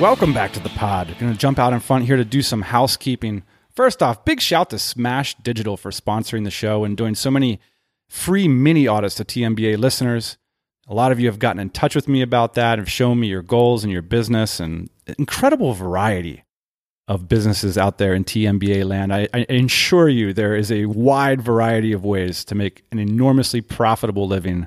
Welcome back to the pod. Going to jump out in front here to do some housekeeping. First off, big shout to Smash Digital for sponsoring the show and doing so many free mini audits to TMBA listeners. A lot of you have gotten in touch with me about that, have shown me your goals and your business, and incredible variety of businesses out there in TMBA land. I, I assure you there is a wide variety of ways to make an enormously profitable living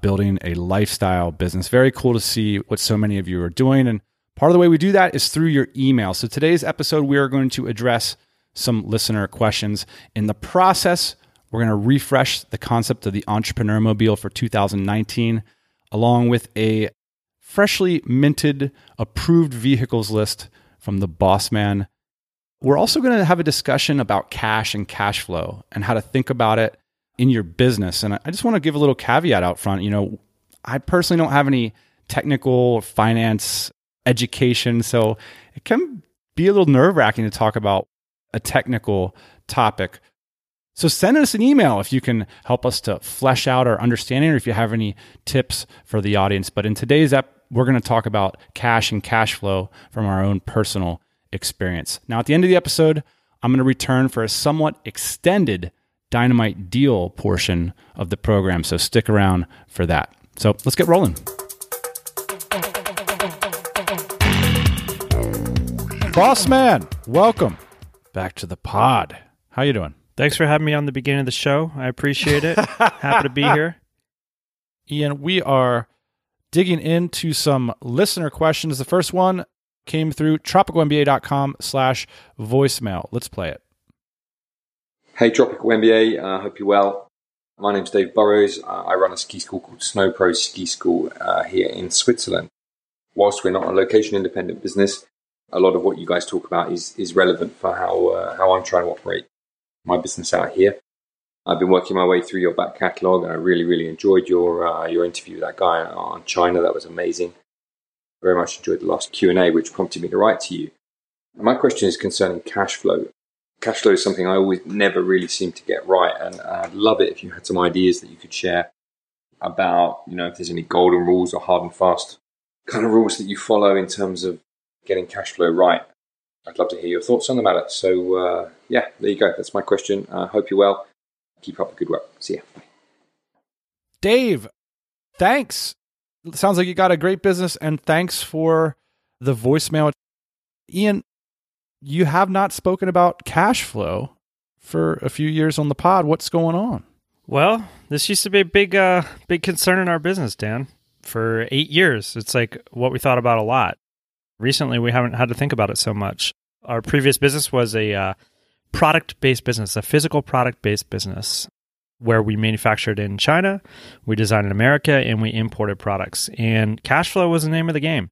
building a lifestyle business. Very cool to see what so many of you are doing. And Part of the way we do that is through your email. So today's episode, we are going to address some listener questions. In the process, we're going to refresh the concept of the Entrepreneur Mobile for 2019, along with a freshly minted approved vehicles list from the Boss Man. We're also going to have a discussion about cash and cash flow and how to think about it in your business. And I just want to give a little caveat out front. You know, I personally don't have any technical finance education. So it can be a little nerve wracking to talk about a technical topic. So send us an email if you can help us to flesh out our understanding or if you have any tips for the audience. But in today's ep, we're going to talk about cash and cash flow from our own personal experience. Now, at the end of the episode, I'm going to return for a somewhat extended dynamite deal portion of the program. So stick around for that. So let's get rolling. Boss man, welcome back to the pod. How you doing? Thanks for having me on the beginning of the show. I appreciate it. Happy to be here. Ian, we are digging into some listener questions. The first one came through tropicalmba.com slash voicemail. Let's play it. Hey, Tropical MBA. I uh, hope you're well. My name's Dave Burrows. Uh, I run a ski school called Snow Pro Ski School uh, here in Switzerland. Whilst we're not a location independent business, a lot of what you guys talk about is is relevant for how uh, how I'm trying to operate my business out here. I've been working my way through your back catalogue, and I really really enjoyed your uh, your interview with that guy on China. That was amazing. Very much enjoyed the last Q and A, which prompted me to write to you. My question is concerning cash flow. Cash flow is something I always never really seem to get right, and I'd love it if you had some ideas that you could share about, you know, if there's any golden rules or hard and fast kind of rules that you follow in terms of getting cash flow right. I'd love to hear your thoughts on the matter. So, uh, yeah, there you go. That's my question. I uh, hope you're well. Keep up the good work. See ya. Dave, thanks. Sounds like you got a great business, and thanks for the voicemail. Ian, you have not spoken about cash flow for a few years on the pod. What's going on? Well, this used to be a big, uh, big concern in our business, Dan. For eight years, it's like what we thought about a lot recently we haven't had to think about it so much. Our previous business was a uh, product based business, a physical product based business where we manufactured in China, we designed in America, and we imported products. And cash flow was the name of the game.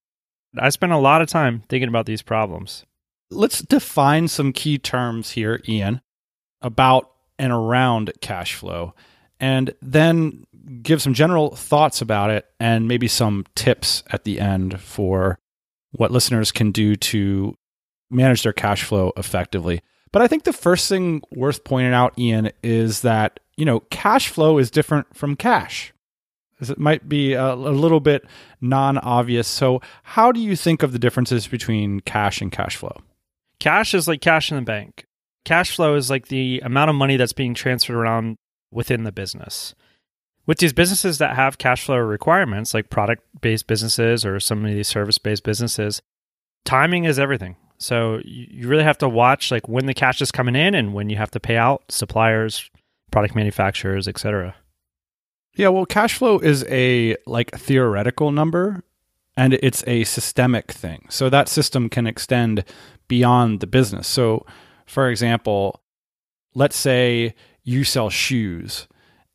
I spent a lot of time thinking about these problems. Let's define some key terms here, Ian, about and around cash flow, and then give some general thoughts about it and maybe some tips at the end for what listeners can do to manage their cash flow effectively. But I think the first thing worth pointing out, Ian, is that, you know, cash flow is different from cash. It might be a, a little bit non obvious. So, how do you think of the differences between cash and cash flow? Cash is like cash in the bank. Cash flow is like the amount of money that's being transferred around within the business with these businesses that have cash flow requirements, like product based businesses or some of these service based businesses, timing is everything. So you really have to watch like when the cash is coming in and when you have to pay out suppliers, product manufacturers, etc. Yeah, well, cash flow is a like theoretical number and it's a systemic thing. So that system can extend beyond the business. So, for example, let's say you sell shoes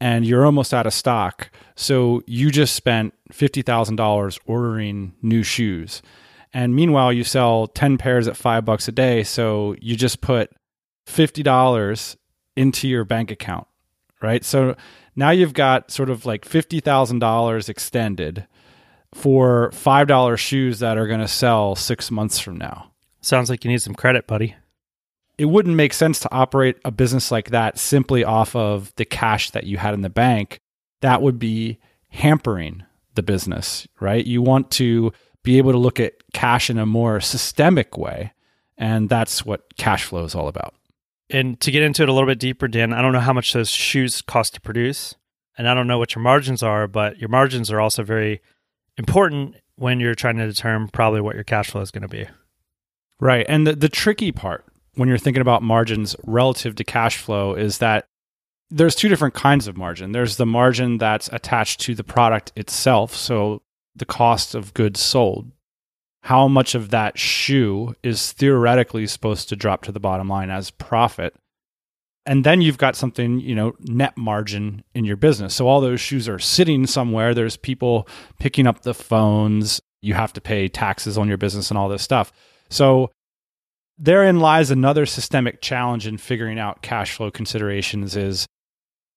and you're almost out of stock. So you just spent $50,000 ordering new shoes. And meanwhile, you sell 10 pairs at five bucks a day. So you just put $50 into your bank account, right? So now you've got sort of like $50,000 extended for $5 shoes that are going to sell six months from now. Sounds like you need some credit, buddy. It wouldn't make sense to operate a business like that simply off of the cash that you had in the bank. That would be hampering the business, right? You want to be able to look at cash in a more systemic way. And that's what cash flow is all about. And to get into it a little bit deeper, Dan, I don't know how much those shoes cost to produce. And I don't know what your margins are, but your margins are also very important when you're trying to determine probably what your cash flow is going to be. Right. And the, the tricky part when you're thinking about margins relative to cash flow is that there's two different kinds of margin. There's the margin that's attached to the product itself, so the cost of goods sold. How much of that shoe is theoretically supposed to drop to the bottom line as profit? And then you've got something, you know, net margin in your business. So all those shoes are sitting somewhere. There's people picking up the phones. You have to pay taxes on your business and all this stuff. So therein lies another systemic challenge in figuring out cash flow considerations is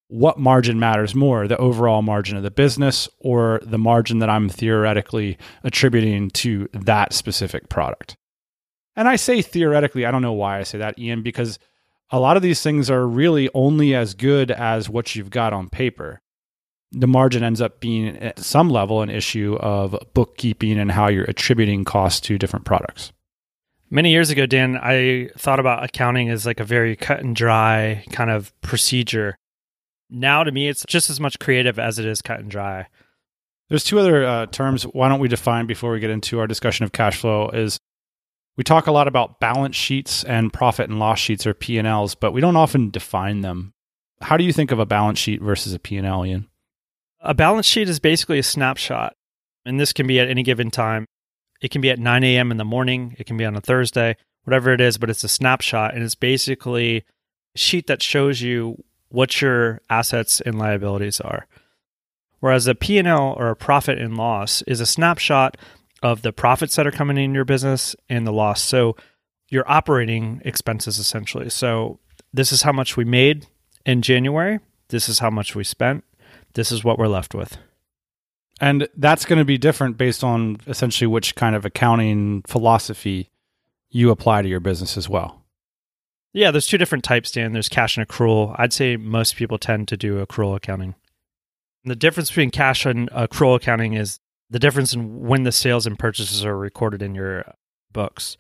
what margin matters more the overall margin of the business or the margin that I'm theoretically attributing to that specific product. And I say theoretically, I don't know why I say that, Ian, because a lot of these things are really only as good as what you've got on paper. The margin ends up being at some level an issue of bookkeeping and how you're attributing costs to different products. Many years ago, Dan, I thought about accounting as like a very cut and dry kind of procedure. Now to me it's just as much creative as it is cut and dry. There's two other uh, terms why don't we define before we get into our discussion of cash flow is we talk a lot about balance sheets and profit and loss sheets or p&l's but we don't often define them. How do you think of a balance sheet versus a p&l ian? A balance sheet is basically a snapshot and this can be at any given time it can be at 9 a.m in the morning it can be on a thursday whatever it is but it's a snapshot and it's basically a sheet that shows you what your assets and liabilities are. Whereas a P&L or a profit and loss is a snapshot of the profits that are coming in your business and the loss. So your operating expenses essentially. So this is how much we made in January, this is how much we spent, this is what we're left with. And that's going to be different based on essentially which kind of accounting philosophy you apply to your business as well. Yeah, there's two different types, Dan. There's cash and accrual. I'd say most people tend to do accrual accounting. And the difference between cash and accrual accounting is the difference in when the sales and purchases are recorded in your books.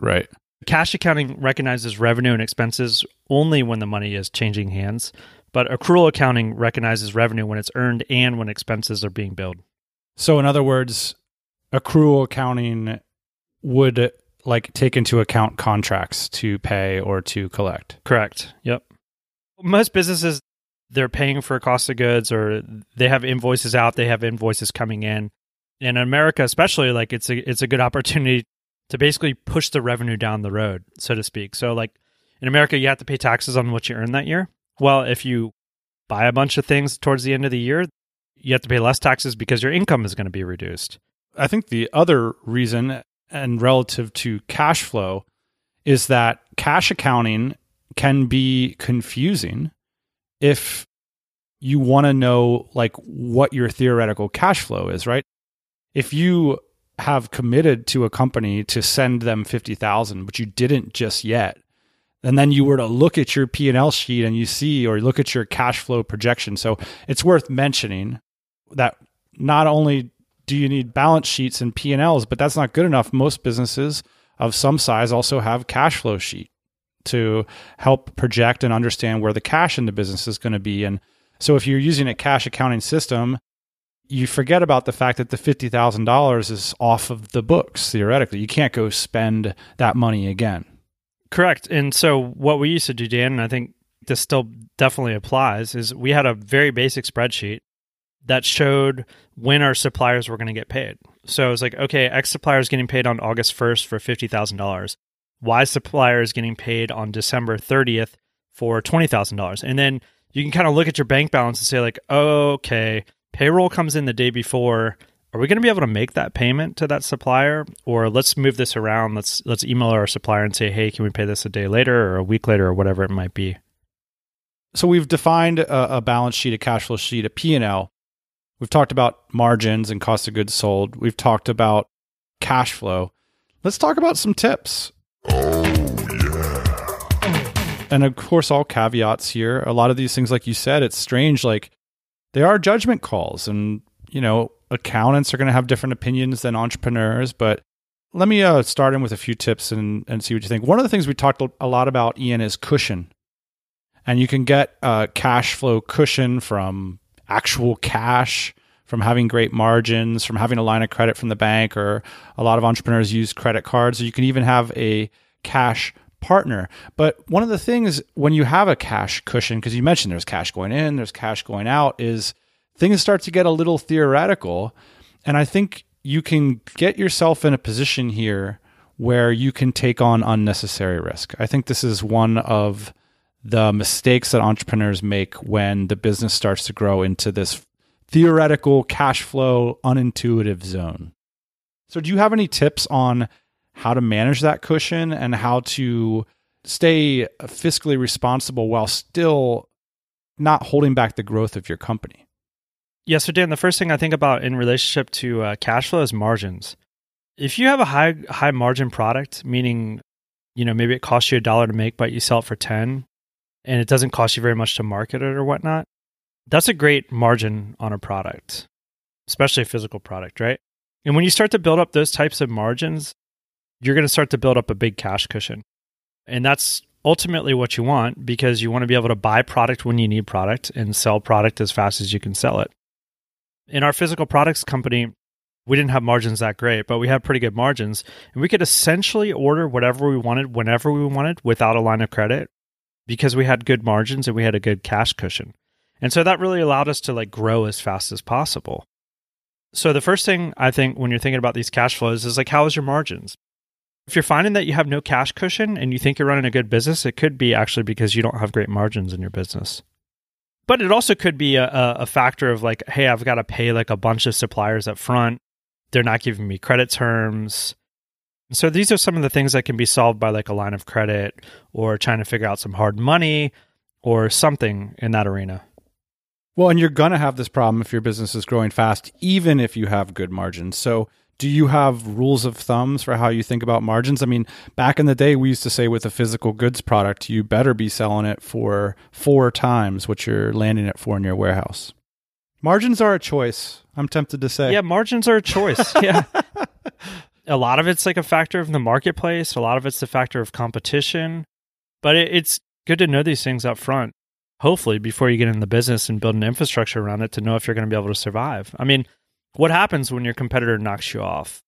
Right. Cash accounting recognizes revenue and expenses only when the money is changing hands, but accrual accounting recognizes revenue when it's earned and when expenses are being billed. So, in other words, accrual accounting would like take into account contracts to pay or to collect. Correct. Yep. Most businesses they're paying for cost of goods or they have invoices out, they have invoices coming in. In America especially like it's a it's a good opportunity to basically push the revenue down the road, so to speak. So like in America you have to pay taxes on what you earn that year. Well, if you buy a bunch of things towards the end of the year, you have to pay less taxes because your income is going to be reduced. I think the other reason and relative to cash flow is that cash accounting can be confusing if you want to know like what your theoretical cash flow is, right? If you have committed to a company to send them 50,000 but you didn't just yet and then you were to look at your P&L sheet and you see or look at your cash flow projection. So it's worth mentioning that not only do you need balance sheets and P&Ls, but that's not good enough. Most businesses of some size also have cash flow sheet to help project and understand where the cash in the business is going to be. And so if you're using a cash accounting system, you forget about the fact that the $50,000 is off of the books theoretically. You can't go spend that money again. Correct. And so what we used to do, Dan, and I think this still definitely applies, is we had a very basic spreadsheet that showed when our suppliers were going to get paid. So it was like, okay, X supplier is getting paid on August 1st for $50,000. Y supplier is getting paid on December 30th for $20,000. And then you can kind of look at your bank balance and say, like, oh, okay, payroll comes in the day before are we going to be able to make that payment to that supplier? Or let's move this around. Let's let's email our supplier and say hey can we pay this a day later or a week later or whatever it might be? So we've defined a, a balance sheet a cash flow sheet a p&l we've talked about margins and cost of goods sold. We've talked about cash flow. Let's talk about some tips. Oh yeah. and of course all caveats here. A lot of these things like you said it's strange. Like they are judgment calls and you know accountants are going to have different opinions than entrepreneurs but let me uh, start in with a few tips and, and see what you think one of the things we talked a lot about ian is cushion and you can get a cash flow cushion from actual cash from having great margins from having a line of credit from the bank or a lot of entrepreneurs use credit cards or you can even have a cash partner. But one of the things when you have a cash cushion, because you mentioned there's cash going in, there's cash going out, is things start to get a little theoretical. And I think you can get yourself in a position here where you can take on unnecessary risk. I think this is one of the mistakes that entrepreneurs make when the business starts to grow into this theoretical cash flow unintuitive zone. So do you have any tips on how to manage that cushion and how to stay fiscally responsible while still not holding back the growth of your company. Yeah, so Dan, the first thing I think about in relationship to uh, cash flow is margins. If you have a high high margin product, meaning you know maybe it costs you a dollar to make, but you sell it for ten, and it doesn't cost you very much to market it or whatnot, that's a great margin on a product, especially a physical product, right? And when you start to build up those types of margins, you're going to start to build up a big cash cushion. And that's ultimately what you want because you want to be able to buy product when you need product and sell product as fast as you can sell it. In our physical products company, we didn't have margins that great, but we had pretty good margins. And we could essentially order whatever we wanted whenever we wanted without a line of credit because we had good margins and we had a good cash cushion. And so that really allowed us to like grow as fast as possible. So the first thing I think when you're thinking about these cash flows is like how is your margins? If you're finding that you have no cash cushion and you think you're running a good business, it could be actually because you don't have great margins in your business. But it also could be a, a factor of like, hey, I've got to pay like a bunch of suppliers up front. They're not giving me credit terms. So these are some of the things that can be solved by like a line of credit or trying to figure out some hard money or something in that arena. Well, and you're going to have this problem if your business is growing fast, even if you have good margins. So do you have rules of thumbs for how you think about margins? I mean, back in the day, we used to say with a physical goods product, you better be selling it for four times what you're landing it for in your warehouse. Margins are a choice. I'm tempted to say. Yeah, margins are a choice. yeah. a lot of it's like a factor of the marketplace, a lot of it's the factor of competition. But it, it's good to know these things up front, hopefully, before you get in the business and build an infrastructure around it to know if you're going to be able to survive. I mean, what happens when your competitor knocks you off?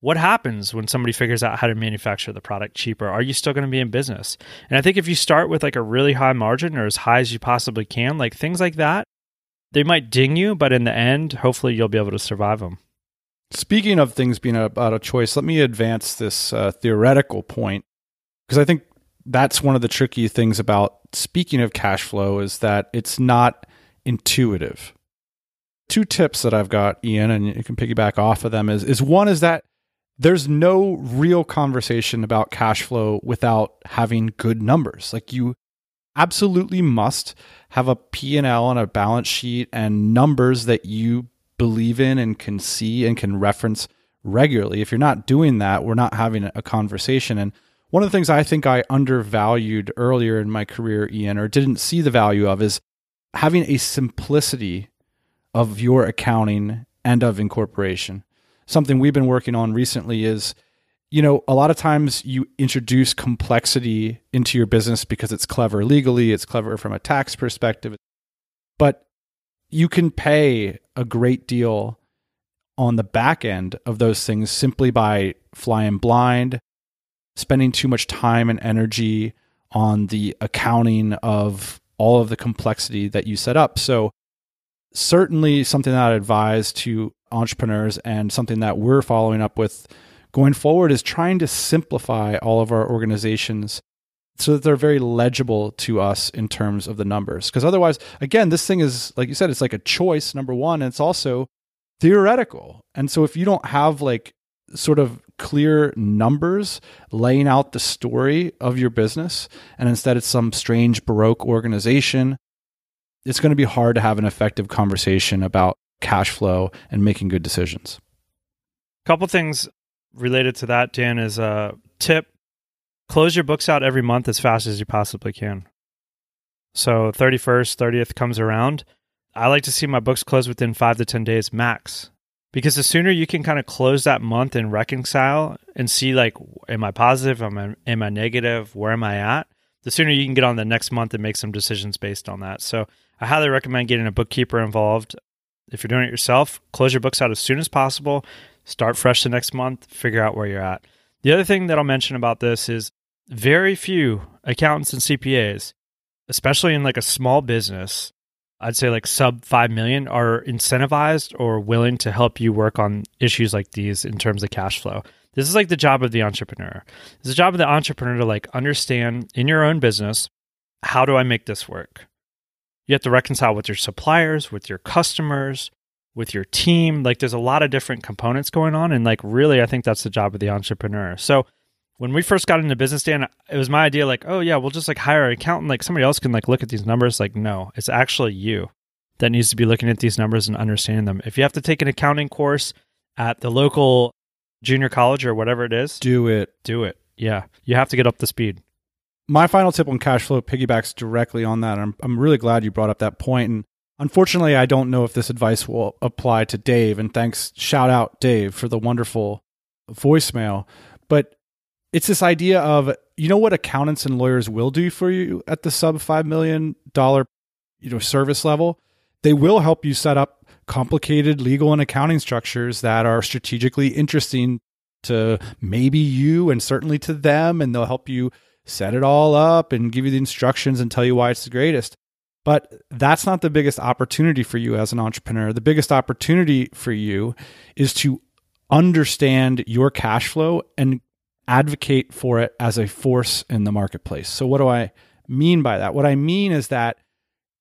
What happens when somebody figures out how to manufacture the product cheaper? Are you still going to be in business? And I think if you start with like a really high margin or as high as you possibly can, like things like that, they might ding you, but in the end, hopefully you'll be able to survive them. Speaking of things being about a choice, let me advance this uh, theoretical point because I think that's one of the tricky things about speaking of cash flow is that it's not intuitive two tips that I've got, Ian, and you can piggyback off of them is is one is that there's no real conversation about cash flow without having good numbers. Like you absolutely must have a P&L and a balance sheet and numbers that you believe in and can see and can reference regularly. If you're not doing that, we're not having a conversation and one of the things I think I undervalued earlier in my career, Ian, or didn't see the value of is having a simplicity of your accounting and of incorporation. Something we've been working on recently is you know, a lot of times you introduce complexity into your business because it's clever legally, it's clever from a tax perspective. But you can pay a great deal on the back end of those things simply by flying blind, spending too much time and energy on the accounting of all of the complexity that you set up. So certainly something that I advise to entrepreneurs and something that we're following up with going forward is trying to simplify all of our organizations so that they're very legible to us in terms of the numbers. Because otherwise, again, this thing is, like you said, it's like a choice, number one. And it's also theoretical. And so if you don't have like sort of clear numbers laying out the story of your business, and instead it's some strange Baroque organization, it's going to be hard to have an effective conversation about cash flow and making good decisions. A couple things related to that, Dan, is a tip close your books out every month as fast as you possibly can. So 31st, 30th comes around. I like to see my books close within five to 10 days max. Because the sooner you can kind of close that month and reconcile and see, like, am I positive? Am I, am I negative? Where am I at? The sooner you can get on the next month and make some decisions based on that. So I highly recommend getting a bookkeeper involved. If you're doing it yourself, close your books out as soon as possible. Start fresh the next month, figure out where you're at. The other thing that I'll mention about this is very few accountants and CPAs, especially in like a small business, I'd say like sub 5 million are incentivized or willing to help you work on issues like these in terms of cash flow. This is like the job of the entrepreneur. It's the job of the entrepreneur to like understand in your own business, how do I make this work? You have to reconcile with your suppliers, with your customers, with your team. Like there's a lot of different components going on. And like really, I think that's the job of the entrepreneur. So when we first got into business, Dan, it was my idea like, oh yeah, we'll just like hire an accountant. Like somebody else can like look at these numbers. Like, no, it's actually you that needs to be looking at these numbers and understanding them. If you have to take an accounting course at the local junior college or whatever it is, do it. Do it. Yeah. You have to get up to speed. My final tip on cash flow piggybacks directly on that. I'm I'm really glad you brought up that point and unfortunately I don't know if this advice will apply to Dave and thanks shout out Dave for the wonderful voicemail. But it's this idea of you know what accountants and lawyers will do for you at the sub five million dollar you know service level they will help you set up complicated legal and accounting structures that are strategically interesting to maybe you and certainly to them and they'll help you set it all up and give you the instructions and tell you why it's the greatest but that's not the biggest opportunity for you as an entrepreneur the biggest opportunity for you is to understand your cash flow and advocate for it as a force in the marketplace. So, what do I mean by that? What I mean is that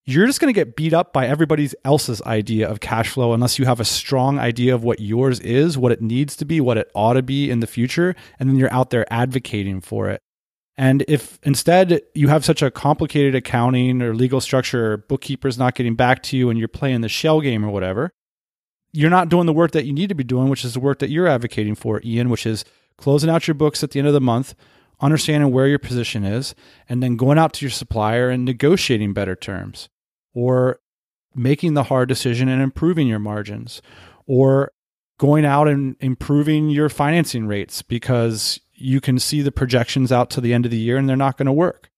you're just going to get beat up by everybody else's idea of cash flow unless you have a strong idea of what yours is, what it needs to be, what it ought to be in the future, and then you're out there advocating for it. And if instead you have such a complicated accounting or legal structure, or bookkeeper's not getting back to you and you're playing the shell game or whatever, you're not doing the work that you need to be doing, which is the work that you're advocating for, Ian, which is closing out your books at the end of the month, understanding where your position is, and then going out to your supplier and negotiating better terms, or making the hard decision and improving your margins, or going out and improving your financing rates because you can see the projections out to the end of the year and they're not going to work.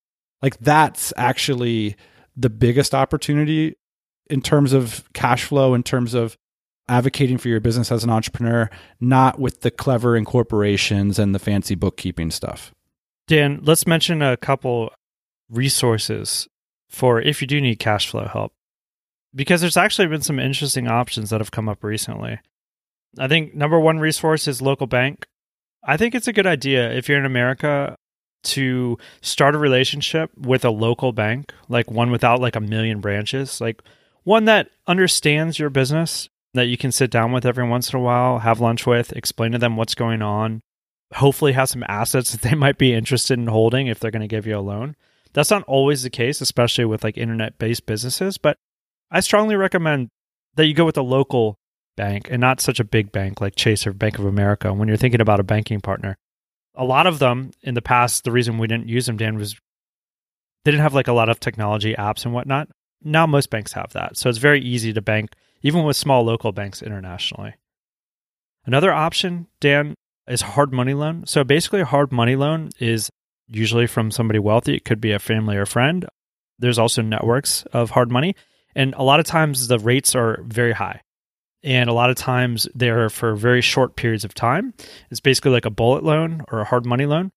Like that's actually the biggest opportunity in terms of cash flow, in terms of advocating for your business as an entrepreneur, not with the clever incorporations and the fancy bookkeeping stuff. Dan, let's mention a couple resources for if you do need cash flow help. Because there's actually been some interesting options that have come up recently. I think number one resource is local bank. I think it's a good idea if you're in America to start a relationship with a local bank, like one without like a million branches, like one that understands your business that you can sit down with every once in a while, have lunch with, explain to them what's going on, hopefully have some assets that they might be interested in holding if they're going to give you a loan. That's not always the case, especially with like internet based businesses, but I strongly recommend that you go with a local bank and not such a big bank like Chase or Bank of America when you're thinking about a banking partner. A lot of them in the past, the reason we didn't use them, Dan, was they didn't have like a lot of technology apps and whatnot. Now most banks have that. So it's very easy to bank even with small local banks internationally. Another option, Dan, is hard money loan. So basically, a hard money loan is usually from somebody wealthy. It could be a family or friend. There's also networks of hard money. And a lot of times the rates are very high. And a lot of times they're for very short periods of time. It's basically like a bullet loan or a hard money loan.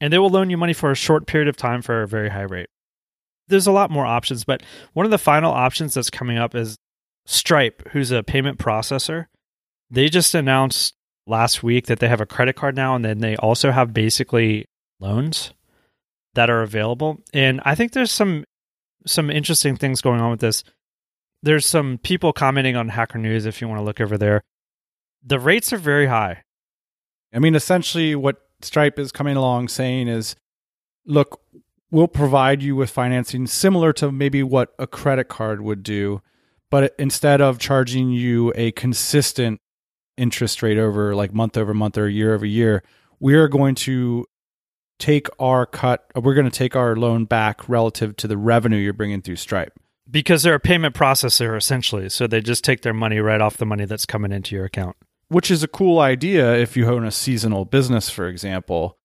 And they will loan you money for a short period of time for a very high rate. There's a lot more options, but one of the final options that's coming up is Stripe, who's a payment processor, they just announced last week that they have a credit card now, and then they also have basically loans that are available. And I think there's some some interesting things going on with this. There's some people commenting on Hacker News if you want to look over there. The rates are very high. I mean, essentially, what Stripe is coming along saying is look, we'll provide you with financing similar to maybe what a credit card would do, but instead of charging you a consistent interest rate over like month over month or year over year, we're going to take our cut, we're going to take our loan back relative to the revenue you're bringing through Stripe. Because they're a payment processor essentially. So they just take their money right off the money that's coming into your account. Which is a cool idea if you own a seasonal business, for example.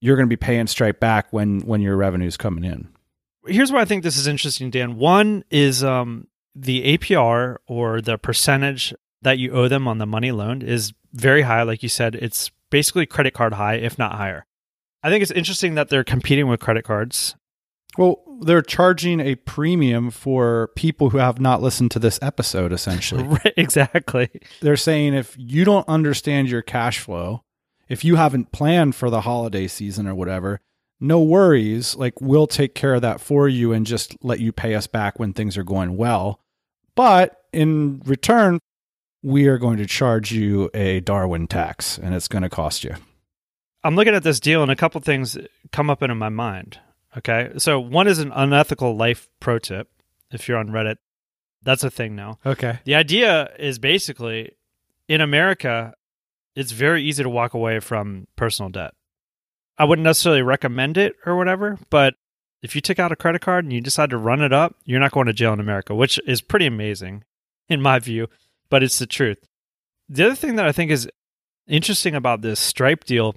You're going to be paying Stripe back when when your revenue's coming in. Here's why I think this is interesting, Dan. One is um, the APR or the percentage that you owe them on the money loaned is very high. Like you said, it's basically credit card high, if not higher. I think it's interesting that they're competing with credit cards. Well, they're charging a premium for people who have not listened to this episode, essentially. right, exactly. They're saying if you don't understand your cash flow, if you haven't planned for the holiday season or whatever, no worries. Like, we'll take care of that for you and just let you pay us back when things are going well. But in return, we are going to charge you a Darwin tax and it's going to cost you. I'm looking at this deal and a couple things come up into my mind. Okay. So, one is an unethical life pro tip. If you're on Reddit, that's a thing now. Okay. The idea is basically in America, it's very easy to walk away from personal debt. I wouldn't necessarily recommend it or whatever, but if you take out a credit card and you decide to run it up, you're not going to jail in America, which is pretty amazing in my view, but it's the truth. The other thing that I think is interesting about this Stripe deal,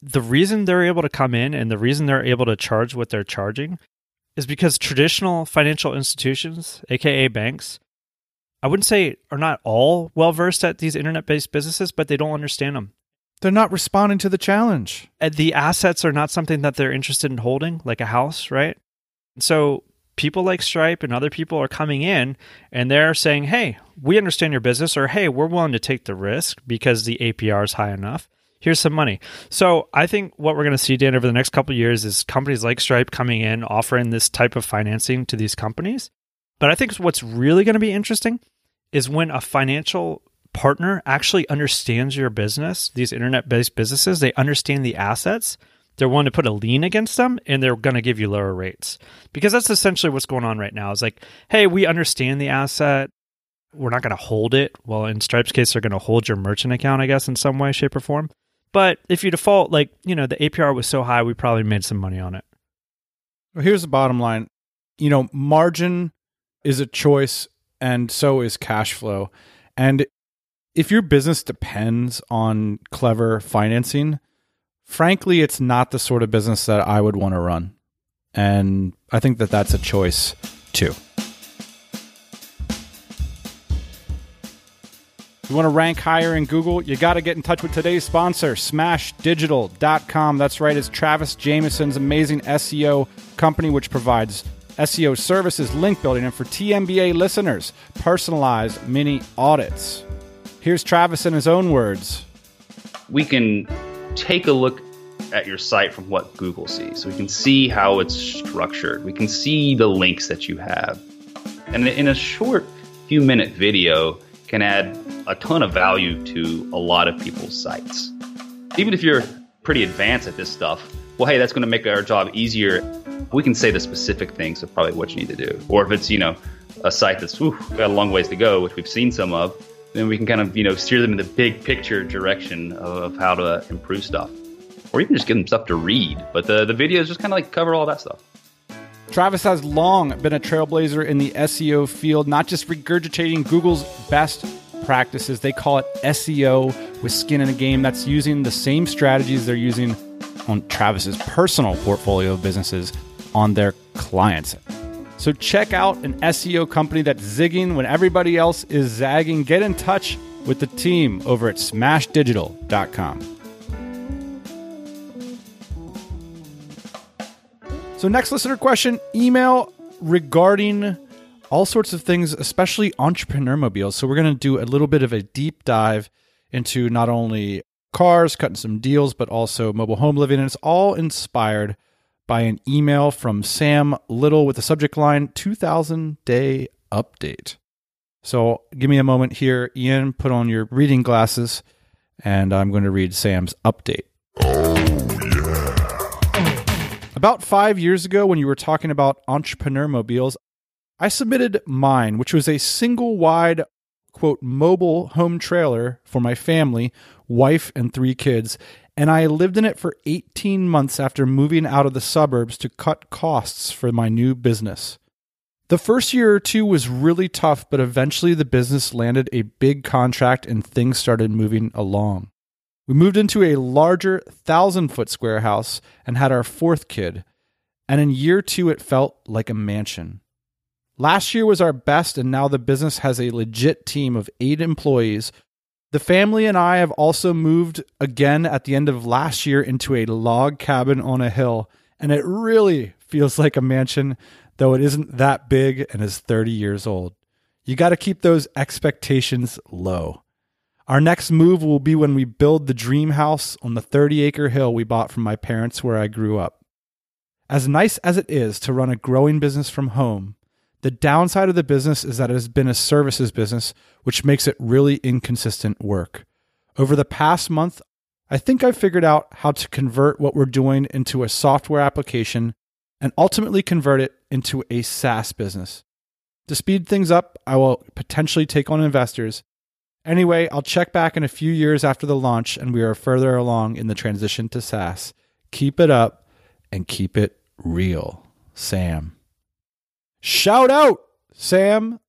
the reason they're able to come in and the reason they're able to charge what they're charging is because traditional financial institutions, aka banks, I wouldn't say are not all well versed at these internet based businesses, but they don't understand them. They're not responding to the challenge. And the assets are not something that they're interested in holding, like a house, right? So people like Stripe and other people are coming in and they're saying, hey, we understand your business, or hey, we're willing to take the risk because the APR is high enough. Here's some money. So I think what we're going to see, Dan, over the next couple years is companies like Stripe coming in, offering this type of financing to these companies. But I think what's really going to be interesting is when a financial partner actually understands your business, these internet based businesses, they understand the assets. They're willing to put a lien against them and they're going to give you lower rates. Because that's essentially what's going on right now. Is like, hey, we understand the asset. We're not going to hold it. Well, in Stripe's case, they're going to hold your merchant account, I guess, in some way, shape, or form. But if you default, like, you know, the APR was so high, we probably made some money on it. Well, here's the bottom line you know, margin is a choice, and so is cash flow. And if your business depends on clever financing, frankly, it's not the sort of business that I would want to run. And I think that that's a choice too. You want to rank higher in Google, you got to get in touch with today's sponsor, smashdigital.com. That's right, it's Travis Jamison's amazing SEO company, which provides SEO services, link building, and for TMBA listeners, personalized mini audits. Here's Travis in his own words. We can take a look at your site from what Google sees. We can see how it's structured. We can see the links that you have. And in a short few minute video can add a ton of value to a lot of people's sites. Even if you're pretty advanced at this stuff, well, hey, that's going to make our job easier. We can say the specific things of probably what you need to do. Or if it's, you know, a site that's whew, got a long ways to go, which we've seen some of, then we can kind of, you know, steer them in the big picture direction of, how to improve stuff. Or even just give them stuff to read. But the, the videos just kind of like cover all that stuff. Travis has long been a trailblazer in the SEO field, not just regurgitating Google's best practices. They call it SEO with skin in the game. That's using the same strategies they're using on Travis's personal portfolio of businesses on their clients. So check out an SEO company that's zigging when everybody else is zagging. Get in touch with the team over at smashdigital.com. So, next listener question email regarding all sorts of things, especially entrepreneur mobiles. So, we're going to do a little bit of a deep dive into not only cars, cutting some deals, but also mobile home living. And it's all inspired by an email from Sam Little with the subject line 2000 day update. So give me a moment here. Ian, put on your reading glasses, and I'm going to read Sam's update. About five years ago, when you were talking about entrepreneur mobiles, I submitted mine, which was a single wide, quote, mobile home trailer for my family, wife, and three kids. And I lived in it for 18 months after moving out of the suburbs to cut costs for my new business. The first year or two was really tough, but eventually the business landed a big contract and things started moving along. We moved into a larger thousand foot square house and had our fourth kid. And in year two, it felt like a mansion. Last year was our best, and now the business has a legit team of eight employees. The family and I have also moved again at the end of last year into a log cabin on a hill, and it really feels like a mansion, though it isn't that big and is 30 years old. You got to keep those expectations low. Our next move will be when we build the dream house on the 30 acre hill we bought from my parents where I grew up. As nice as it is to run a growing business from home, the downside of the business is that it has been a services business, which makes it really inconsistent work. Over the past month, I think I've figured out how to convert what we're doing into a software application and ultimately convert it into a SaaS business. To speed things up, I will potentially take on investors Anyway, I'll check back in a few years after the launch and we are further along in the transition to SaaS. Keep it up and keep it real. Sam. Shout out, Sam.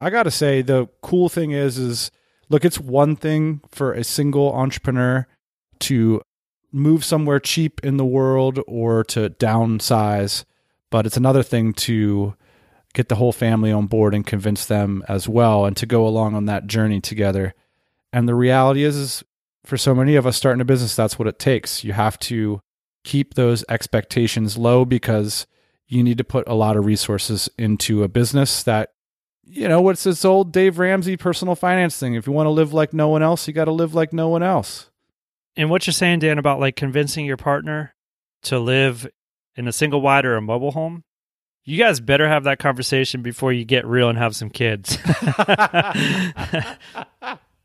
I got to say the cool thing is is look, it's one thing for a single entrepreneur to move somewhere cheap in the world or to downsize, but it's another thing to get the whole family on board and convince them as well and to go along on that journey together. And the reality is, is for so many of us starting a business, that's what it takes. You have to keep those expectations low because you need to put a lot of resources into a business that, you know, what's this old Dave Ramsey personal finance thing? If you want to live like no one else, you got to live like no one else. And what you're saying, Dan, about like convincing your partner to live in a single wide or a mobile home, you guys better have that conversation before you get real and have some kids.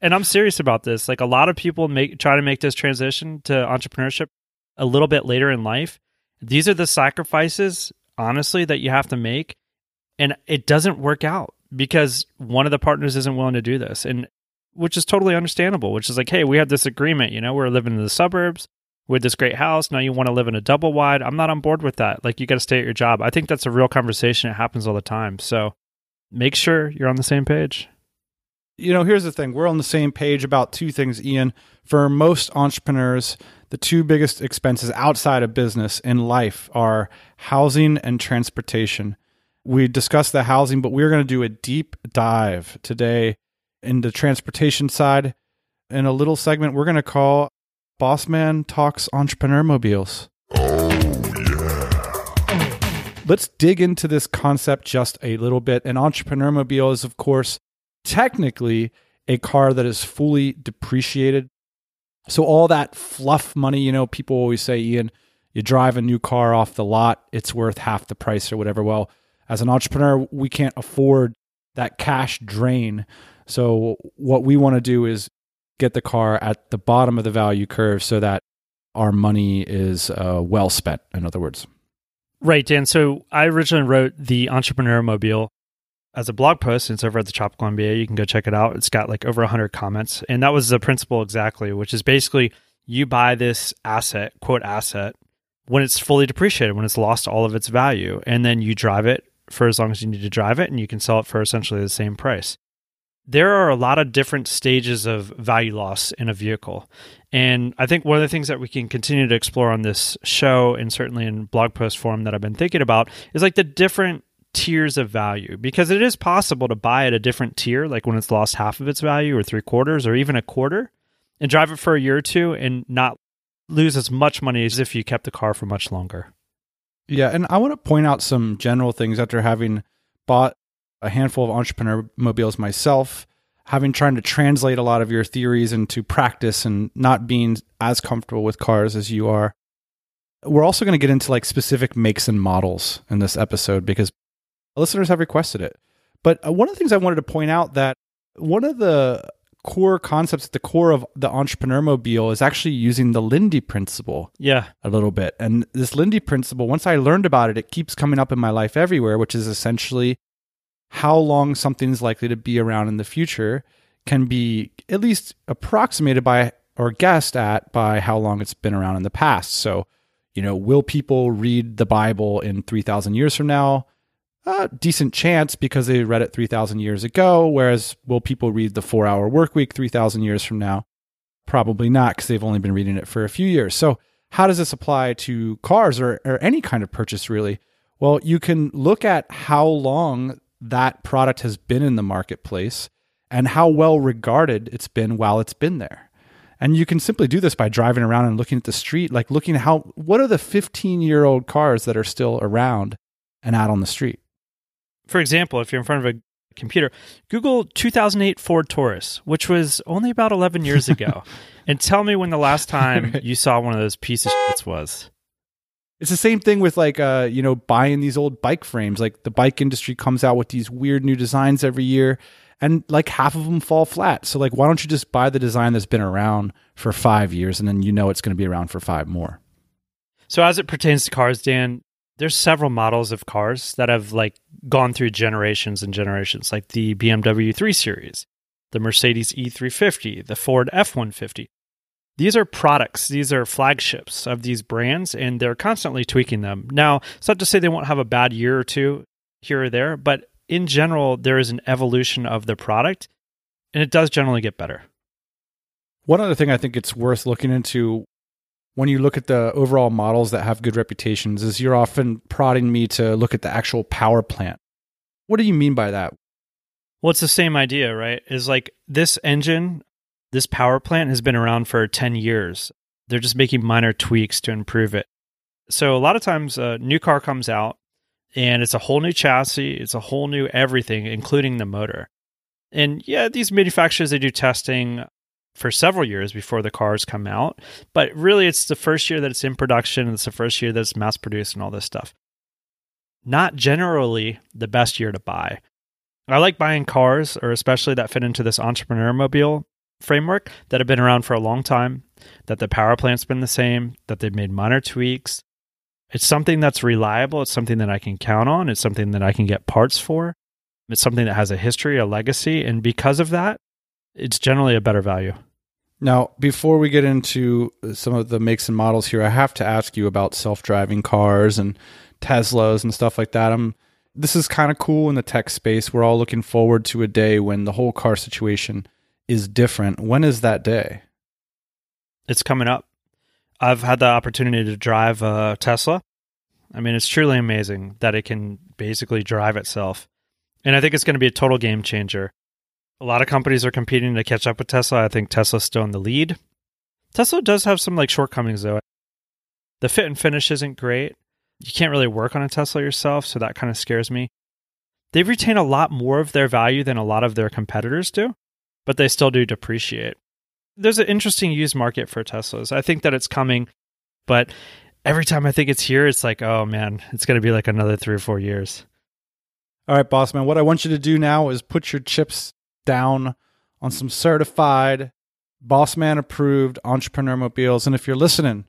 and I'm serious about this. Like a lot of people make try to make this transition to entrepreneurship a little bit later in life. These are the sacrifices, honestly, that you have to make. And it doesn't work out because one of the partners isn't willing to do this. And which is totally understandable, which is like, hey, we had this agreement, you know, we're living in the suburbs with this great house. Now you want to live in a double wide. I'm not on board with that. Like you got to stay at your job. I think that's a real conversation. It happens all the time. So make sure you're on the same page. You know, here's the thing we're on the same page about two things, Ian. For most entrepreneurs, the two biggest expenses outside of business in life are housing and transportation. We discussed the housing, but we're going to do a deep dive today in the transportation side in a little segment we're going to call Bossman Talks Entrepreneur Mobiles. Oh, yeah. Let's dig into this concept just a little bit. An entrepreneur mobile is, of course, technically a car that is fully depreciated. So, all that fluff money, you know, people always say, Ian, you drive a new car off the lot, it's worth half the price or whatever. Well, as an entrepreneur, we can't afford that cash drain. So, what we want to do is get the car at the bottom of the value curve so that our money is uh, well spent, in other words. Right, Dan. So I originally wrote the Entrepreneur Mobile as a blog post. It's over at the Tropical MBA. You can go check it out. It's got like over 100 comments. And that was the principle exactly, which is basically you buy this asset, quote, asset, when it's fully depreciated, when it's lost all of its value. And then you drive it for as long as you need to drive it and you can sell it for essentially the same price there are a lot of different stages of value loss in a vehicle. And I think one of the things that we can continue to explore on this show and certainly in blog post form that I've been thinking about is like the different tiers of value because it is possible to buy at a different tier, like when it's lost half of its value or three quarters or even a quarter, and drive it for a year or two and not lose as much money as if you kept the car for much longer. Yeah. And I want to point out some general things after having bought a handful of entrepreneur mobiles myself, having trying to translate a lot of your theories into practice and not being as comfortable with cars as you are. We're also going to get into like specific makes and models in this episode because listeners have requested it. But uh, one of the things I wanted to point out that one of the core concepts at the core of the entrepreneur mobile is actually using the Lindy principle Yeah. a little bit. And this Lindy principle, once I learned about it, it keeps coming up in my life everywhere, which is essentially how long something's likely to be around in the future can be at least approximated by or guessed at by how long it's been around in the past. So, you know, will people read the Bible in 3,000 years from now? A decent chance because they read it 3,000 years ago. Whereas, will people read the four hour work week 3,000 years from now? Probably not because they've only been reading it for a few years. So, how does this apply to cars or, or any kind of purchase, really? Well, you can look at how long that product has been in the marketplace and how well regarded it's been while it's been there. And you can simply do this by driving around and looking at the street, like looking at how what are the 15 year old cars that are still around and out on the street. For example, if you're in front of a computer, Google 2008 Ford Taurus, which was only about 11 years ago, and tell me when the last time you saw one of those pieces of shits was. It's the same thing with like uh, you know, buying these old bike frames. Like the bike industry comes out with these weird new designs every year and like half of them fall flat. So like why don't you just buy the design that's been around for 5 years and then you know it's going to be around for 5 more. So as it pertains to cars, Dan, there's several models of cars that have like gone through generations and generations, like the BMW 3 Series, the Mercedes E350, the Ford F150. These are products, these are flagships of these brands, and they're constantly tweaking them. Now, it's not to say they won't have a bad year or two here or there, but in general, there is an evolution of the product, and it does generally get better. One other thing I think it's worth looking into when you look at the overall models that have good reputations is you're often prodding me to look at the actual power plant. What do you mean by that? Well, it's the same idea, right? Is like this engine, this power plant has been around for 10 years. They're just making minor tweaks to improve it. So a lot of times a new car comes out and it's a whole new chassis, it's a whole new everything, including the motor. And yeah, these manufacturers they do testing for several years before the cars come out, but really it's the first year that it's in production, it's the first year that it's mass produced and all this stuff. Not generally the best year to buy. I like buying cars, or especially that fit into this entrepreneur mobile framework that have been around for a long time, that the power plant's been the same, that they've made minor tweaks. It's something that's reliable. It's something that I can count on. It's something that I can get parts for. It's something that has a history, a legacy. And because of that, it's generally a better value. Now, before we get into some of the makes and models here, I have to ask you about self-driving cars and Teslas and stuff like that. I'm this is kind of cool in the tech space. We're all looking forward to a day when the whole car situation is different. When is that day? It's coming up. I've had the opportunity to drive a Tesla. I mean, it's truly amazing that it can basically drive itself. And I think it's going to be a total game changer. A lot of companies are competing to catch up with Tesla. I think Tesla's still in the lead. Tesla does have some like shortcomings though. The fit and finish isn't great. You can't really work on a Tesla yourself, so that kind of scares me. They retain a lot more of their value than a lot of their competitors do, but they still do depreciate. There's an interesting used market for Teslas. I think that it's coming, but every time I think it's here, it's like, oh man, it's going to be like another three or four years. All right, boss man, what I want you to do now is put your chips down on some certified, boss man approved entrepreneur mobiles. And if you're listening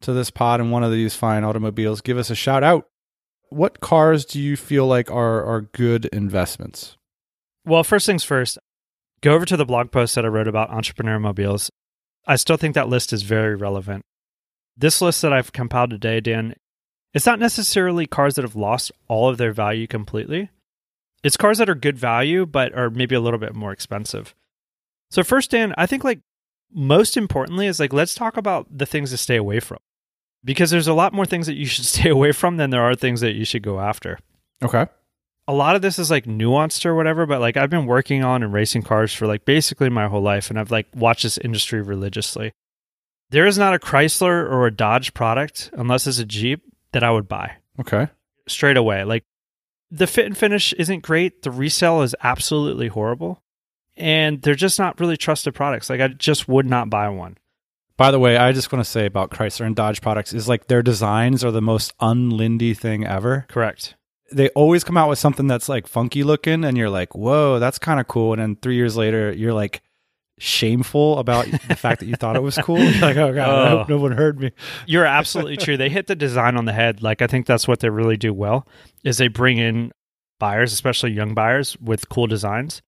to this pod in one of these fine automobiles, give us a shout out. What cars do you feel like are, are good investments? Well, first things first, go over to the blog post that I wrote about entrepreneur mobiles. I still think that list is very relevant. This list that I've compiled today, Dan, it's not necessarily cars that have lost all of their value completely. It's cars that are good value, but are maybe a little bit more expensive. So, first, Dan, I think like most importantly is like, let's talk about the things to stay away from because there's a lot more things that you should stay away from than there are things that you should go after Okay. A lot of this is like nuanced or whatever, but like I've been working on and racing cars for like basically my whole life, and I've like watched this industry religiously. There is not a Chrysler or a Dodge product, unless it's a Jeep, that I would buy Okay. straight away. Like the fit and finish isn't great, the resale is absolutely horrible, and they're just not really trusted products. Like I just would not buy one. By the way, I just want to say about Chrysler and Dodge products is like their designs are the most unlindy thing ever. Correct. They always come out with something that's like funky looking and you're like, whoa, that's kind of cool. And then three years later, you're like shameful about the fact that you thought it was cool. You're like, oh God, I hope oh. no one heard me. You're absolutely true. They hit the design on the head. Like I think that's what they really do well is they bring in buyers, especially young buyers with cool designs.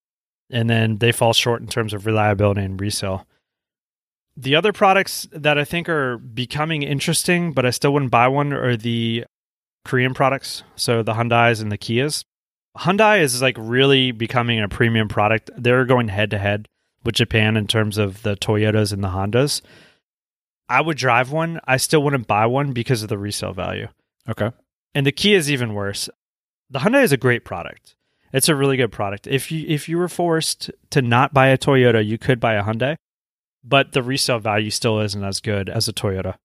And then they fall short in terms of reliability and resale. The other products that I think are becoming interesting, but I still wouldn't buy one, are the Korean products. So the Hyundais and the Kias. Hyundai is like really becoming a premium product. They're going head to head with Japan in terms of the Toyotas and the Hondas. I would drive one. I still wouldn't buy one because of the resale value. Okay. And the Kia is even worse. The Hyundai is a great product. It's a really good product. If you if you were forced to not buy a Toyota, you could buy a Hyundai, but the resale value still isn't as good as a Toyota.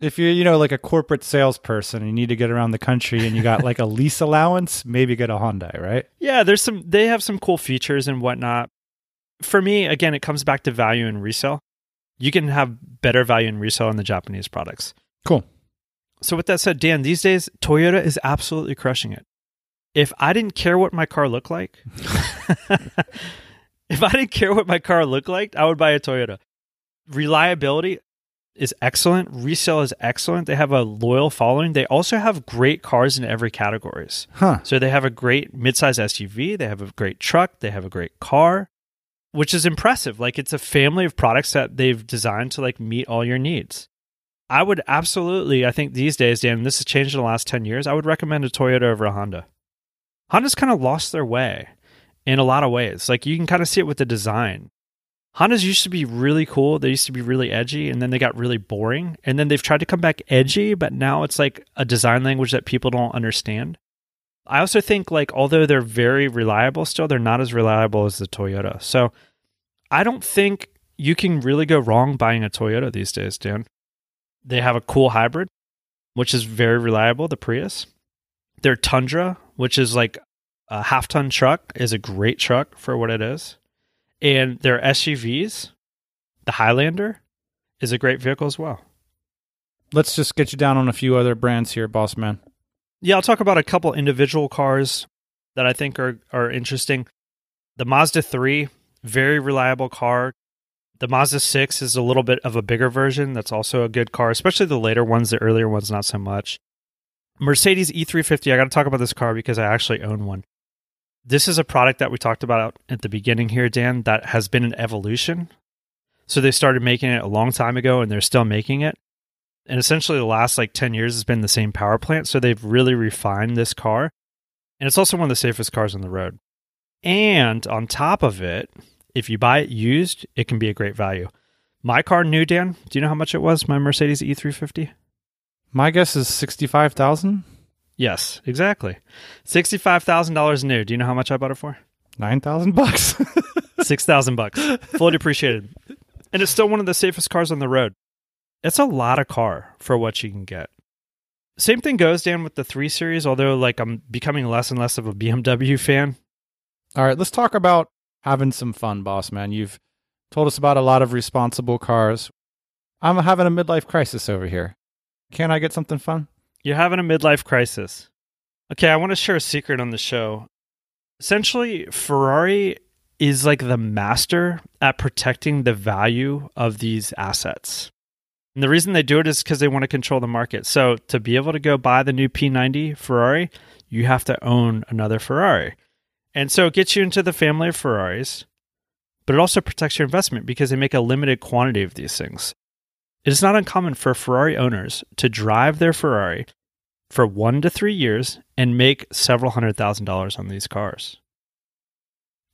If you're, you know, like a corporate salesperson, you need to get around the country and you got like a lease allowance, maybe get a Hyundai, right? Yeah, there's some they have some cool features and whatnot. For me, again, it comes back to value and resale. You can have better value in resale in the Japanese products. Cool. So with that said, Dan, these days Toyota is absolutely crushing it. If I didn't care what my car looked like, if I didn't care what my car looked like, I would buy a Toyota. Reliability is excellent. Resale is excellent. They have a loyal following. They also have great cars in every categories. Huh. So they have a great midsize SUV. They have a great truck. They have a great car, which is impressive. Like it's a family of products that they've designed to like meet all your needs. I would absolutely, I think these days, Dan, this has changed in the last 10 years. I would recommend a Toyota over a Honda. Honda's kind of lost their way in a lot of ways. Like you can kind of see it with the design. Hondas used to be really cool. They used to be really edgy, and then they got really boring. And then they've tried to come back edgy, but now it's like a design language that people don't understand. I also think like although they're very reliable still, they're not as reliable as the Toyota. So I don't think you can really go wrong buying a Toyota these days, Dan. They have a cool hybrid, which is very reliable, the Prius. Their Tundra, which is like a half ton truck, is a great truck for what it is. And their SUVs, the Highlander, is a great vehicle as well. Let's just get you down on a few other brands here, boss man. Yeah, I'll talk about a couple individual cars that I think are are interesting. The Mazda 3, very reliable car. The Mazda 6 is a little bit of a bigger version. That's also a good car, especially the later ones, the earlier ones not so much. Mercedes E350, I got to talk about this car because I actually own one. This is a product that we talked about at the beginning here, Dan, that has been an evolution. So they started making it a long time ago and they're still making it. And essentially the last like 10 years has been the same power plant, so they've really refined this car. And it's also one of the safest cars on the road. And on top of it, if you buy it used, it can be a great value. My car new, Dan, do you know how much it was? My Mercedes E350? My guess is sixty-five thousand. Yes, exactly. $65,000 new. Do you know how much I bought it for? Nine thousand bucks. 6000 bucks. Fully depreciated. And it's still one of the safest cars on the road. It's a lot of car for what you can get. Same thing goes, Dan, with the 3 Series, although like I'm becoming less and less of a BMW fan. All right, let's talk about having some fun, boss man. You've told us about a lot of responsible cars. I'm having a midlife crisis over here. Can I get something fun? You're having a midlife crisis. Okay, I want to share a secret on the show. Essentially, Ferrari is like the master at protecting the value of these assets. And the reason they do it is because they want to control the market. So, to be able to go buy the new P90 Ferrari, you have to own another Ferrari. And so, it gets you into the family of Ferraris, but it also protects your investment because they make a limited quantity of these things. It is not uncommon for Ferrari owners to drive their Ferrari for one to three years and make several hundred thousand dollars on these cars.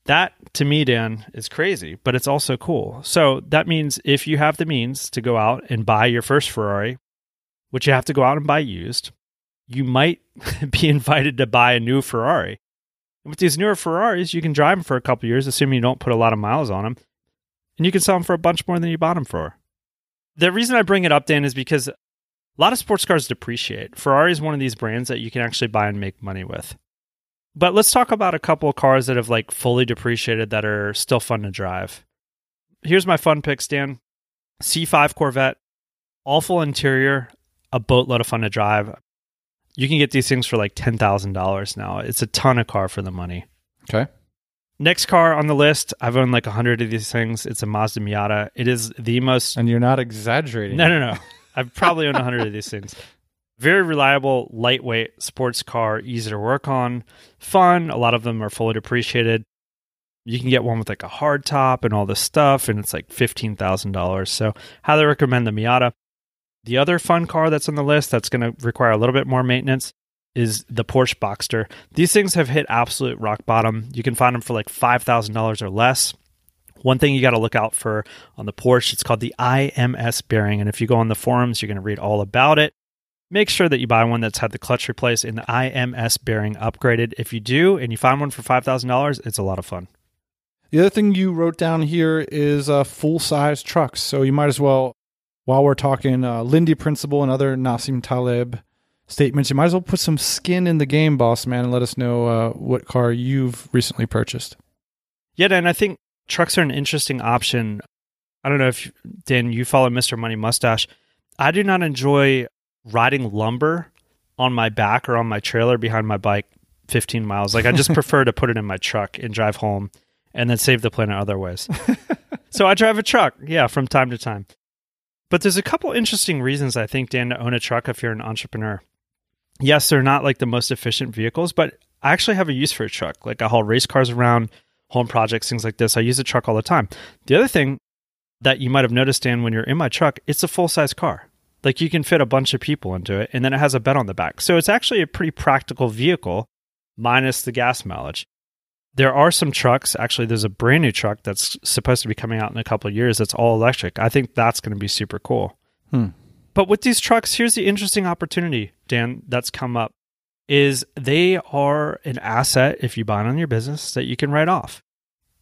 That to me, Dan, is crazy, but it's also cool. So that means if you have the means to go out and buy your first Ferrari, which you have to go out and buy used, you might be invited to buy a new Ferrari. And with these newer Ferraris, you can drive them for a couple years, assuming you don't put a lot of miles on them, and you can sell them for a bunch more than you bought them for. The reason I bring it up, Dan, is because a lot of sports cars depreciate. Ferrari is one of these brands that you can actually buy and make money with. But let's talk about a couple of cars that have like fully depreciated that are still fun to drive. Here's my fun picks, Dan. C5 Corvette, awful interior, a boatload of fun to drive. You can get these things for like $10,000 now. It's a ton of car for the money. Okay. Next car on the list, I've owned like 100 of these things. It's a Mazda Miata. It is the most. And you're not exaggerating. No, no, no. I've probably owned 100 of these things. Very reliable, lightweight sports car, easy to work on, fun. A lot of them are fully depreciated. You can get one with like a hard top and all this stuff, and it's like $15,000. So, highly recommend the Miata. The other fun car that's on the list that's going to require a little bit more maintenance is the Porsche Boxster. These things have hit absolute rock bottom. You can find them for like $5,000 or less. One thing you got to look out for on the Porsche, it's called the IMS bearing. And if you go on the forums, you're going to read all about it. Make sure that you buy one that's had the clutch replaced and the IMS bearing upgraded. If you do and you find one for $5,000, it's a lot of fun. The other thing you wrote down here is uh, full size trucks. So you might as well, while we're talking uh, Lindy Principle and other Nassim Taleb statements, you might as well put some skin in the game, boss man, and let us know uh, what car you've recently purchased. Yeah, and I think trucks are an interesting option. I don't know if Dan, you follow Mr. Money Mustache. I do not enjoy riding lumber on my back or on my trailer behind my bike 15 miles. Like I just prefer to put it in my truck and drive home and then save the planet other ways. so I drive a truck, yeah, from time to time. But there's a couple interesting reasons I think Dan to own a truck if you're an entrepreneur. Yes, they're not like the most efficient vehicles, but I actually have a use for a truck. Like I haul race cars around, home projects, things like this. I use a truck all the time. The other thing that you might have noticed, Dan, when you're in my truck, it's a full size car. Like you can fit a bunch of people into it, and then it has a bed on the back. So it's actually a pretty practical vehicle, minus the gas mileage. There are some trucks. Actually, there's a brand new truck that's supposed to be coming out in a couple of years that's all electric. I think that's going to be super cool. Hmm. But with these trucks, here's the interesting opportunity, Dan, that's come up is they are an asset if you buy it on your business that you can write off.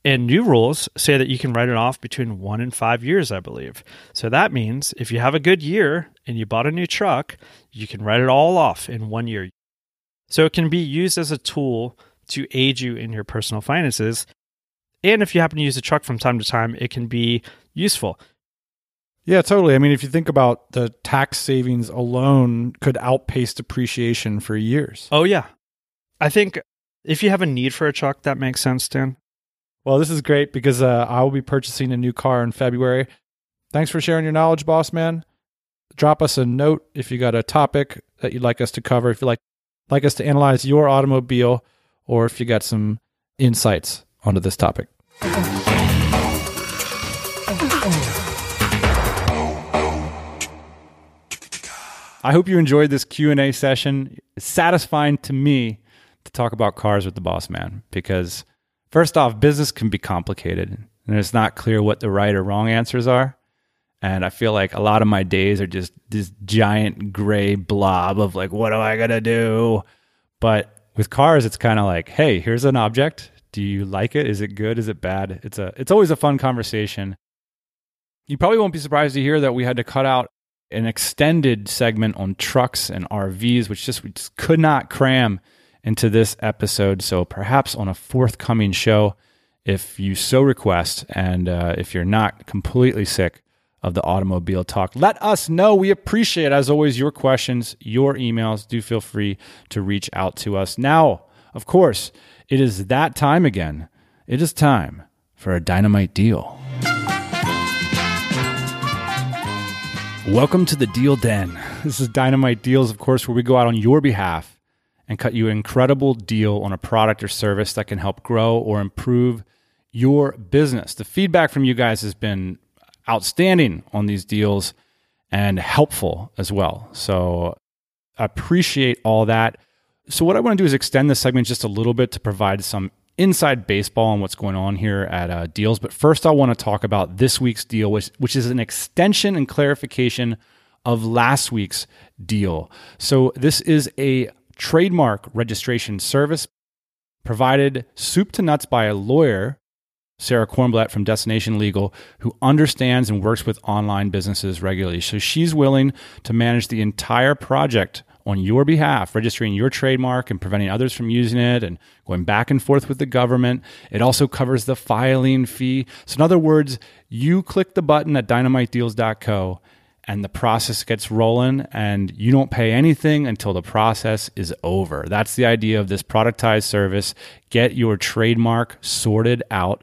And new rules say that you can write it off between one and five years, I believe. So that means if you have a good year and you bought a new truck, you can write it all off in one year. So it can be used as a tool to aid you in your personal finances. And if you happen to use a truck from time to time, it can be useful. Yeah, totally. I mean, if you think about the tax savings alone could outpace depreciation for years. Oh, yeah. I think if you have a need for a truck, that makes sense, Dan. Well, this is great because uh, I will be purchasing a new car in February. Thanks for sharing your knowledge, boss man. Drop us a note if you got a topic that you'd like us to cover, if you'd like, like us to analyze your automobile, or if you got some insights onto this topic. I hope you enjoyed this Q&A session. It's satisfying to me to talk about cars with the boss man because first off, business can be complicated and it's not clear what the right or wrong answers are. And I feel like a lot of my days are just this giant gray blob of like, what am I going to do? But with cars, it's kind of like, hey, here's an object. Do you like it? Is it good? Is it bad? It's a it's always a fun conversation. You probably won't be surprised to hear that we had to cut out an extended segment on trucks and RVs, which just we just could not cram into this episode. So perhaps on a forthcoming show, if you so request, and uh, if you're not completely sick of the automobile talk, let us know. We appreciate, as always, your questions, your emails. Do feel free to reach out to us. Now, of course, it is that time again. It is time for a dynamite deal. Welcome to the Deal Den. This is Dynamite Deals, of course, where we go out on your behalf and cut you an incredible deal on a product or service that can help grow or improve your business. The feedback from you guys has been outstanding on these deals and helpful as well. So I appreciate all that. So, what I want to do is extend this segment just a little bit to provide some inside baseball and what's going on here at uh, Deals. But first, I want to talk about this week's deal, which, which is an extension and clarification of last week's deal. So, this is a trademark registration service provided soup to nuts by a lawyer, Sarah Kornblatt from Destination Legal, who understands and works with online businesses regularly. So, she's willing to manage the entire project on your behalf, registering your trademark and preventing others from using it and going back and forth with the government. It also covers the filing fee. So, in other words, you click the button at dynamitedeals.co and the process gets rolling and you don't pay anything until the process is over. That's the idea of this productized service. Get your trademark sorted out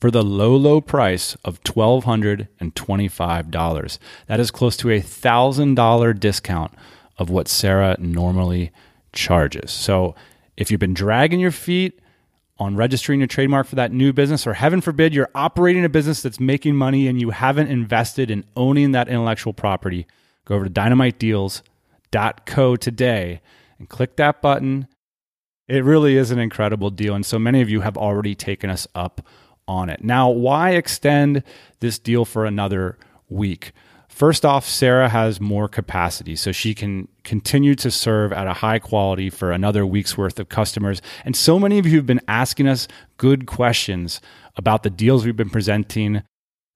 for the low, low price of $1,225. That is close to a $1,000 discount of what Sarah normally charges. So if you've been dragging your feet, on registering your trademark for that new business, or heaven forbid, you're operating a business that's making money and you haven't invested in owning that intellectual property, go over to dynamitedeals.co today and click that button. It really is an incredible deal. And so many of you have already taken us up on it. Now, why extend this deal for another week? First off, Sarah has more capacity, so she can continue to serve at a high quality for another week's worth of customers. And so many of you have been asking us good questions about the deals we've been presenting,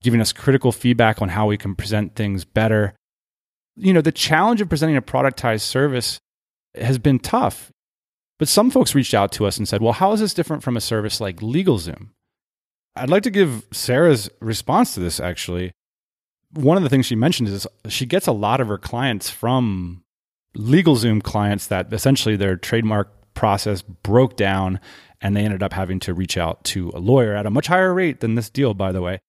giving us critical feedback on how we can present things better. You know, the challenge of presenting a productized service has been tough. But some folks reached out to us and said, well, how is this different from a service like LegalZoom? I'd like to give Sarah's response to this actually one of the things she mentioned is she gets a lot of her clients from LegalZoom clients that essentially their trademark process broke down and they ended up having to reach out to a lawyer at a much higher rate than this deal, by the way.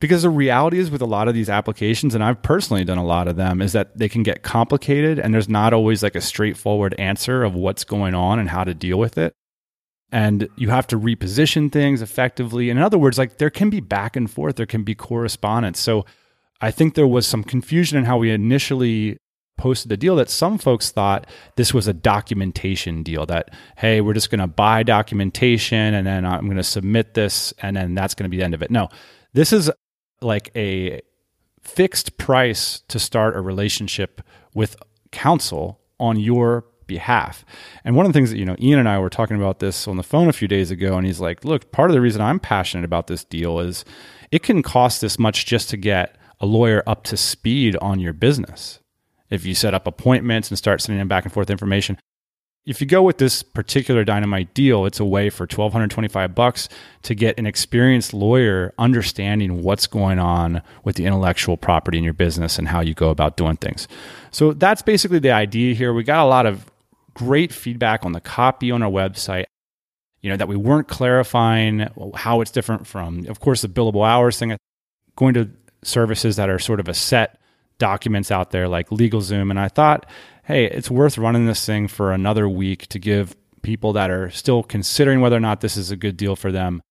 Because the reality is with a lot of these applications, and I've personally done a lot of them, is that they can get complicated and there's not always like a straightforward answer of what's going on and how to deal with it. And you have to reposition things effectively. And in other words, like there can be back and forth, there can be correspondence. So I think there was some confusion in how we initially posted the deal that some folks thought this was a documentation deal that hey we're just going to buy documentation and then i'm going to submit this and then that's going to be the end of it. No this is like a fixed price to start a relationship with counsel on your behalf. And one of the things that you know ian and i were talking about this on the phone a few days ago and he's like look part of the reason i'm passionate about this deal is it can cost this much just to get a lawyer up to speed on your business. If you set up appointments and start sending them back and forth information, if you go with this particular dynamite deal, it's a way for 1225 bucks to get an experienced lawyer understanding what's going on with the intellectual property in your business and how you go about doing things. So that's basically the idea here. We got a lot of great feedback on the copy on our website. You know, that we weren't clarifying how it's different from, of course, the billable hours thing. Going to services that are sort of a set documents out there like LegalZoom. And I thought, hey, it's worth running this thing for another week to give people that are still considering whether or not this is a good deal for them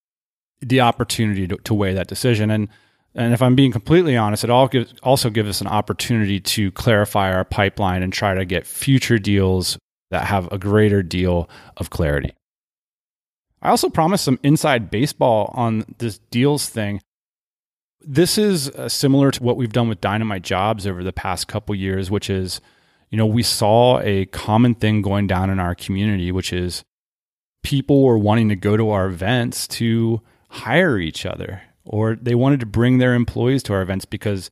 the opportunity to, to weigh that decision. And and if I'm being completely honest, it all gives, also gives us an opportunity to clarify our pipeline and try to get future deals that have a greater deal of clarity. I also promised some inside baseball on this deals thing. This is uh, similar to what we've done with Dynamite Jobs over the past couple years, which is, you know, we saw a common thing going down in our community, which is people were wanting to go to our events to hire each other, or they wanted to bring their employees to our events because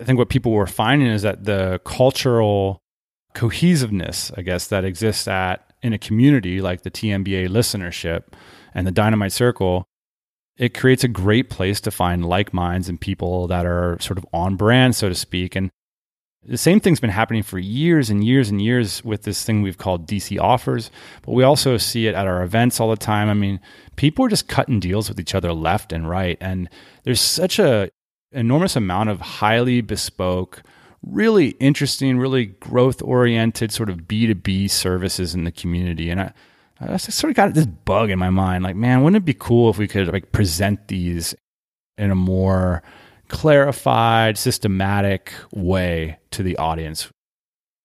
I think what people were finding is that the cultural cohesiveness, I guess, that exists at in a community like the TMBA listenership and the Dynamite Circle it creates a great place to find like minds and people that are sort of on brand, so to speak. And the same thing's been happening for years and years and years with this thing we've called DC offers, but we also see it at our events all the time. I mean, people are just cutting deals with each other left and right, and there's such a enormous amount of highly bespoke, really interesting, really growth oriented sort of B2B services in the community. And I, I sort of got this bug in my mind, like, man, wouldn't it be cool if we could like present these in a more clarified, systematic way to the audience?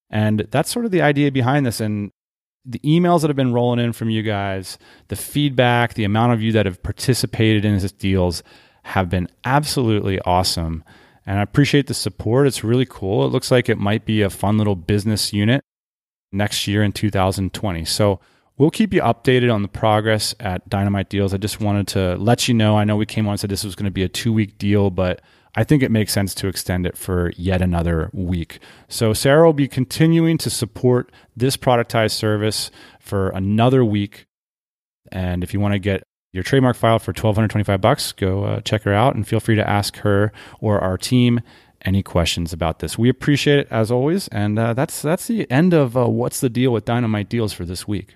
And that's sort of the idea behind this. And the emails that have been rolling in from you guys, the feedback, the amount of you that have participated in these deals have been absolutely awesome. And I appreciate the support. It's really cool. It looks like it might be a fun little business unit next year in 2020. So We'll keep you updated on the progress at Dynamite Deals. I just wanted to let you know. I know we came on and said this was going to be a two week deal, but I think it makes sense to extend it for yet another week. So, Sarah will be continuing to support this productized service for another week. And if you want to get your trademark file for 1225 bucks, go uh, check her out and feel free to ask her or our team any questions about this. We appreciate it as always, and uh, that's that's the end of uh, what's the deal with Dynamite Deals for this week.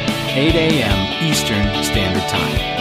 8 a.m. Eastern Standard Time.